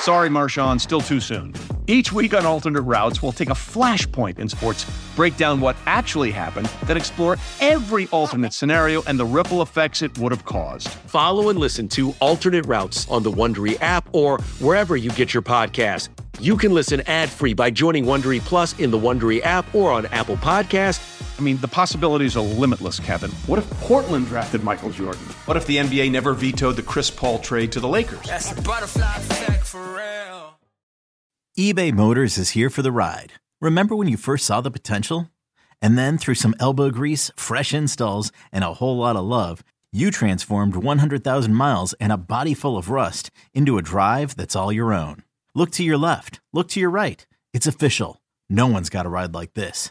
Sorry, Marshawn, still too soon. Each week on Alternate Routes, we'll take a flashpoint in sports, break down what actually happened, then explore every alternate scenario and the ripple effects it would have caused. Follow and listen to Alternate Routes on the Wondery app or wherever you get your podcasts. You can listen ad-free by joining Wondery Plus in the Wondery app or on Apple Podcast. I mean, the possibilities are limitless, Kevin. What if Portland drafted Michael Jordan? What if the NBA never vetoed the Chris Paul trade to the Lakers? That's a butterfly effect for real eBay Motors is here for the ride. Remember when you first saw the potential? And then through some elbow grease, fresh installs, and a whole lot of love, you transformed 100,000 miles and a body full of rust into a drive that's all your own. Look to your left, look to your right. It's official. No one's got a ride like this.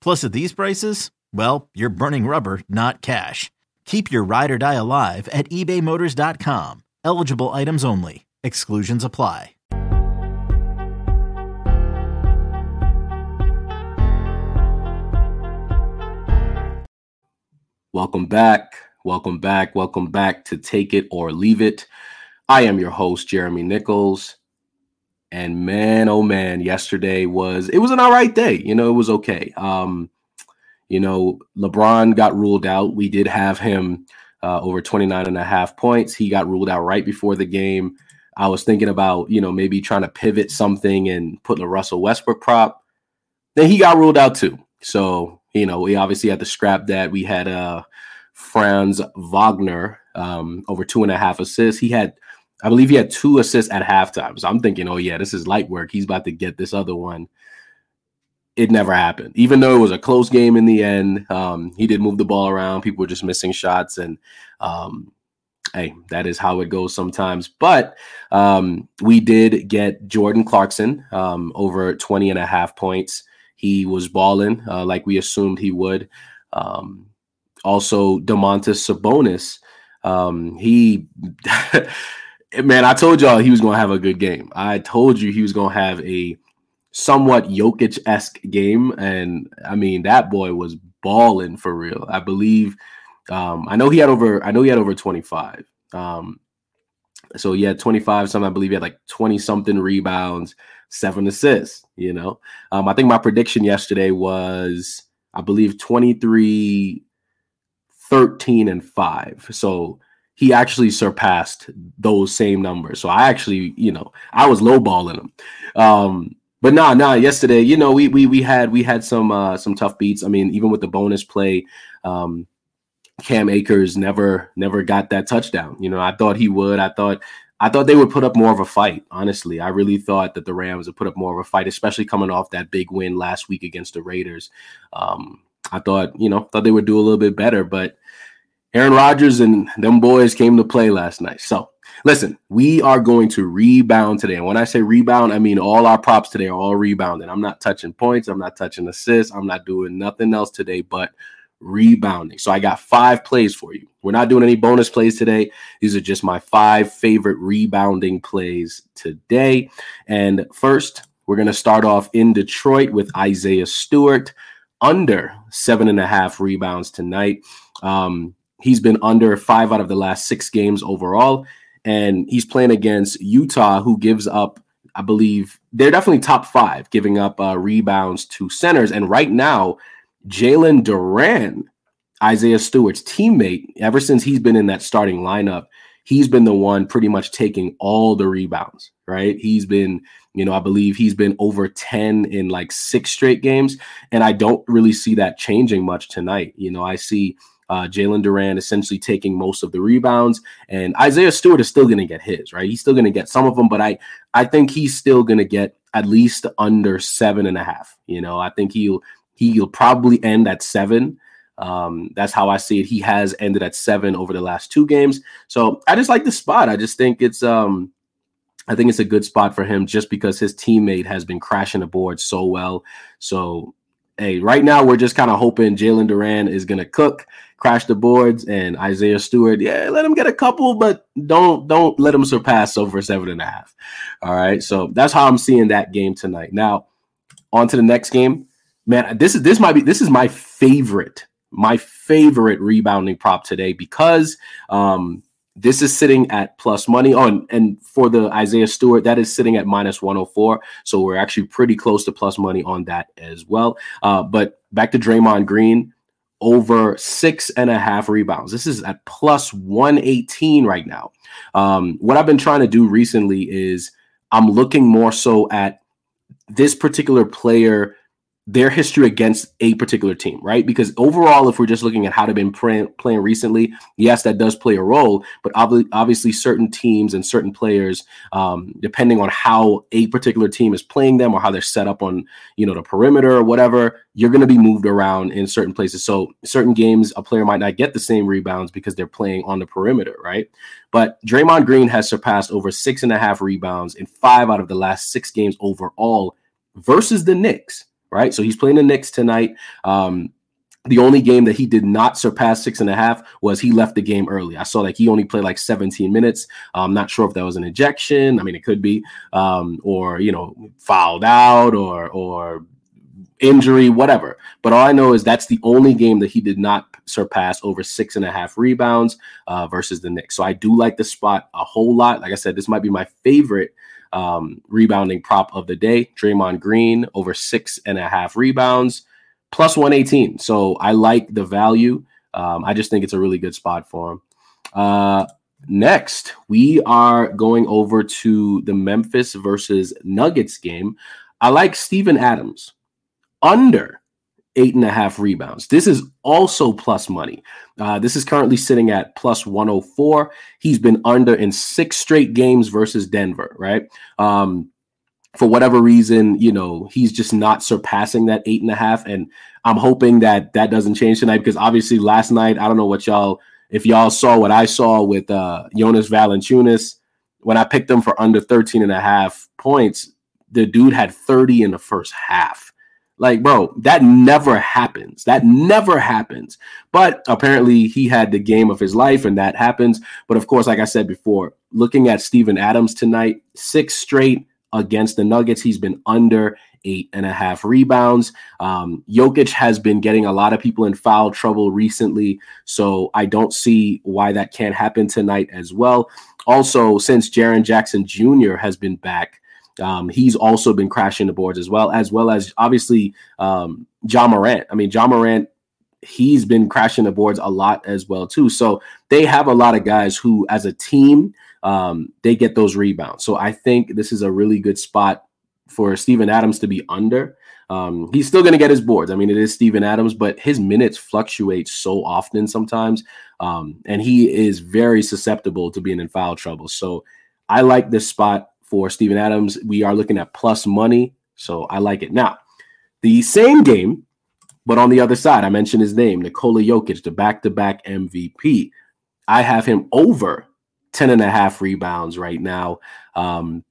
Plus, at these prices, well, you're burning rubber, not cash. Keep your ride or die alive at ebaymotors.com. Eligible items only. Exclusions apply. Welcome back. Welcome back. Welcome back to Take It or Leave It. I am your host, Jeremy Nichols. And man, oh man, yesterday was it was an all right day. You know, it was okay. Um, you know, LeBron got ruled out. We did have him uh, over 29 and a half points. He got ruled out right before the game. I was thinking about, you know, maybe trying to pivot something and put the Russell Westbrook prop. Then he got ruled out too. So you know, we obviously had to scrap that. We had uh Franz Wagner um, over two and a half assists. He had, I believe, he had two assists at halftime. So I'm thinking, oh yeah, this is light work. He's about to get this other one. It never happened. Even though it was a close game in the end, um, he did move the ball around. People were just missing shots, and um, hey, that is how it goes sometimes. But um, we did get Jordan Clarkson um, over 20 and a half points. He was balling uh, like we assumed he would. Um, also, Domantas Sabonis. Um, he, man, I told y'all he was going to have a good game. I told you he was going to have a somewhat Jokic esque game, and I mean that boy was balling for real. I believe. Um, I know he had over. I know he had over twenty five. Um, so he had 25 something. I believe he had like 20 something rebounds, seven assists. You know, um, I think my prediction yesterday was, I believe, 23, 13, and five. So he actually surpassed those same numbers. So I actually, you know, I was lowballing him. Um, but nah, nah. Yesterday, you know, we we we had we had some uh, some tough beats. I mean, even with the bonus play, um, Cam Akers never never got that touchdown. You know, I thought he would. I thought I thought they would put up more of a fight. Honestly, I really thought that the Rams would put up more of a fight, especially coming off that big win last week against the Raiders. Um, I thought, you know, thought they would do a little bit better, but Aaron Rodgers and them boys came to play last night. So listen, we are going to rebound today. And when I say rebound, I mean all our props today are all rebounding. I'm not touching points. I'm not touching assists. I'm not doing nothing else today but rebounding. So I got five plays for you. We're not doing any bonus plays today. These are just my five favorite rebounding plays today. And first, we're going to start off in Detroit with Isaiah Stewart under seven and a half rebounds tonight. Um, he's been under five out of the last six games overall. And he's playing against Utah, who gives up, I believe, they're definitely top five, giving up uh, rebounds to centers. And right now, Jalen Duren, Isaiah Stewart's teammate, ever since he's been in that starting lineup, he's been the one pretty much taking all the rebounds, right? He's been, you know, I believe he's been over 10 in like six straight games. And I don't really see that changing much tonight. You know, I see uh, Jalen Duren essentially taking most of the rebounds, and Isaiah Stewart is still going to get his right. He's still going to get some of them, but I I think he's still going to get at least under seven and a half. You know, I think he'll he'll probably end at seven. Um, that's how I see it. He has ended at seven over the last two games. So I just like the spot. I just think it's um I think it's a good spot for him just because his teammate has been crashing the board so well. So hey, right now we're just kind of hoping Jalen Duren is gonna cook, crash the boards, and Isaiah Stewart, yeah, let him get a couple, but don't don't let him surpass over seven and a half. All right, so that's how I'm seeing that game tonight. Now, on to the next game, man. This is this might be this is my favorite my favorite rebounding prop today because um, this is sitting at plus money. on, and, and, for the Isaiah Stewart, that is sitting at minus 104. So we're actually pretty close to plus money on that as well. Uh, but back to Draymond Green, over six and a half rebounds. This is at plus 118 right now. Um, what I've been trying to do recently is I'm looking more so at this particular player their history against a particular team, right? Because overall, if we're just looking at how they've been playing, playing recently, yes, that does play a role. But ob- obviously, certain teams and certain players, um, depending on how a particular team is playing them or how they're set up on, you know, the perimeter or whatever, you're going to be moved around in certain places. So certain games, a player might not get the same rebounds because they're playing on the perimeter, right? But Draymond Green has surpassed over six and a half rebounds in five out of the last six games overall versus the Knicks right? So he's playing the Knicks tonight. Um, the only game that he did not surpass six and a half was he left the game early. I saw like he only played like 17 minutes. I'm not sure if that was an ejection. I mean, it could be, um, or you know, fouled out, or or injury, whatever. But all I know is that's the only game that he did not surpass over six and a half rebounds uh, versus the Knicks. So I do like the spot a whole lot. Like I said, this might be my favorite um, rebounding prop of the day. Draymond Green over six and a half rebounds, plus 118. So I like the value. Um, I just think it's a really good spot for him. Uh, next, we are going over to the Memphis versus Nuggets game. I like Steven Adams under eight and a half rebounds. This is also plus money. Uh, this is currently sitting at plus 104. He's been under in six straight games versus Denver, right? Um, for whatever reason, you know, he's just not surpassing that eight and a half. And I'm hoping that that doesn't change tonight because obviously last night, I don't know what y'all, if y'all saw what I saw with uh, Jonas Valanciunas, when I picked him for under 13 and a half points, the dude had 30 in the first half. Like, bro, that never happens. That never happens. But apparently, he had the game of his life, and that happens. But of course, like I said before, looking at Steven Adams tonight, six straight against the Nuggets, he's been under eight and a half rebounds. Um, Jokic has been getting a lot of people in foul trouble recently, so I don't see why that can't happen tonight as well. Also, since Jaren Jackson Jr. has been back, um, he's also been crashing the boards as well, as well as obviously um, Ja Morant. I mean, John Morant, he's been crashing the boards a lot as well too. So they have a lot of guys who, as a team, um, they get those rebounds. So I think this is a really good spot for Steven Adams to be under. Um, he's still going to get his boards. I mean, it is Steven Adams, but his minutes fluctuate so often sometimes, um, and he is very susceptible to being in foul trouble. So I like this spot for Steven Adams. We are looking at plus money, so I like it. Now, the same game, but on the other side, I mentioned his name, Nikola Jokic, the back-to-back MVP. I have him over 10 and a half rebounds right now. Um,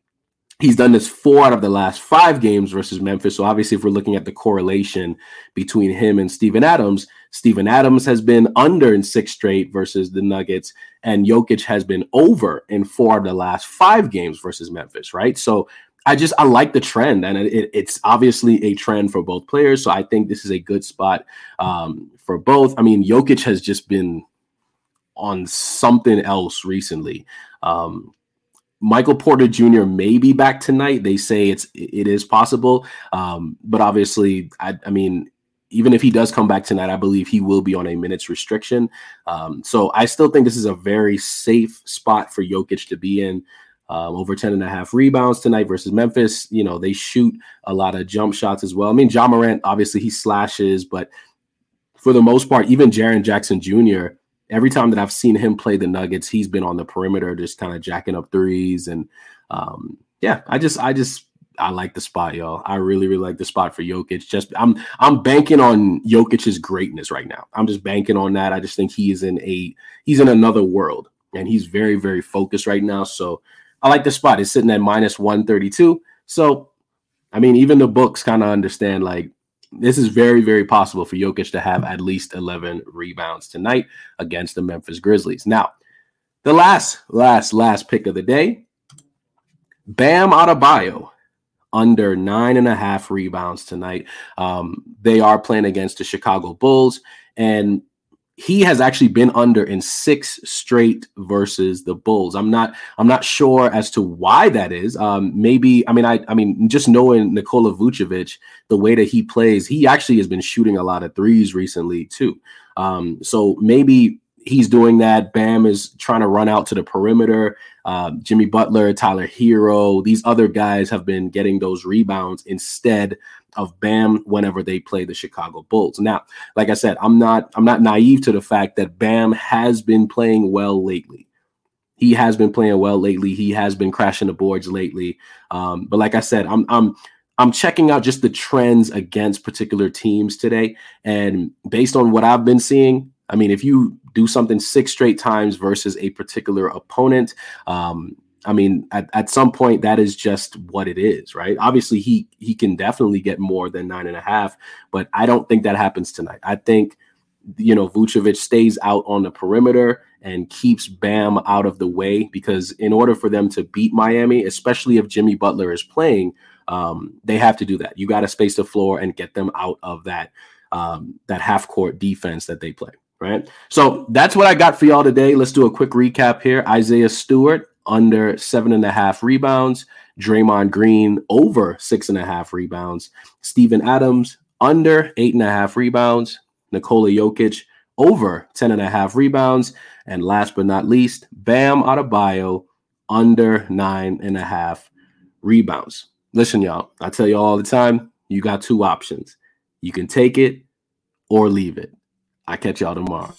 He's done this four out of the last five games versus Memphis. So obviously, if we're looking at the correlation between him and Steven Adams, Steven Adams has been under in six straight versus the Nuggets, and Jokic has been over in four of the last five games versus Memphis. Right. So I just I like the trend, and it, it's obviously a trend for both players. So I think this is a good spot um, for both. I mean, Jokic has just been on something else recently. Um, Michael Porter Jr. may be back tonight. They say it's it is possible, um, but obviously, I, I mean, even if he does come back tonight, I believe he will be on a minutes restriction. Um, so I still think this is a very safe spot for Jokic to be in. Um, over 10 and a half rebounds tonight versus Memphis. You know, they shoot a lot of jump shots as well. I mean, John Morant, obviously, he slashes, but for the most part, even Jaren Jackson Jr., every time that I've seen him play the Nuggets, he's been on the perimeter, just kind of jacking up threes. And um, yeah, I just, I just, I like the spot, y'all. I really, really like the spot for Jokic. Just I'm I'm banking on Jokic's greatness right now. I'm just banking on that. I just think he is in a he's in another world and he's very, very focused right now. So I like the spot. It's sitting at minus 132. So I mean, even the books kind of understand like this is very, very possible for Jokic to have at least 11 rebounds tonight against the Memphis Grizzlies. Now, the last, last, last pick of the day Bam Adebayo under nine and a half rebounds tonight. Um, they are playing against the Chicago Bulls, and he has actually been under in six straight versus the Bulls. I'm not I'm not sure as to why that is. Um, maybe I mean I I mean just knowing Nikola Vucevic, the way that he plays, he actually has been shooting a lot of threes recently too. Um, so maybe he's doing that. Bam is trying to run out to the perimeter. Um, Jimmy Butler, Tyler Herro, these other guys have been getting those rebounds instead of Bam whenever they play the Chicago Bulls. Now, like I said, I'm not I'm not naive to the fact that Bam has been playing well lately. He has been playing well lately. He has been crashing the boards lately. Um, but like I said, I'm I'm I'm checking out just the trends against particular teams today, and based on what I've been seeing, I mean, if you do something six straight times versus a particular opponent, um, I mean, at, at some point, that is just what it is, right? Obviously, he he can definitely get more than nine and a half, but I don't think that happens tonight. I think you know Vucevic stays out on the perimeter and keeps Bam out of the way because in order for them to beat Miami, especially if Jimmy Butler is playing, um, they have to do that. You got to space the floor and get them out of that um, that half court defense that they play right? So that's what I got for y'all today. Let's do a quick recap here. Isaiah Stewart under seven and a half rebounds. Draymond Green over six and a half rebounds. Steven Adams under eight and a half rebounds. Nikola Jokic over 10 and a half rebounds. And last but not least, Bam Adebayo under nine and a half rebounds. Listen, y'all, I tell you all the time, you got two options. You can take it or leave it. I catch y'all tomorrow.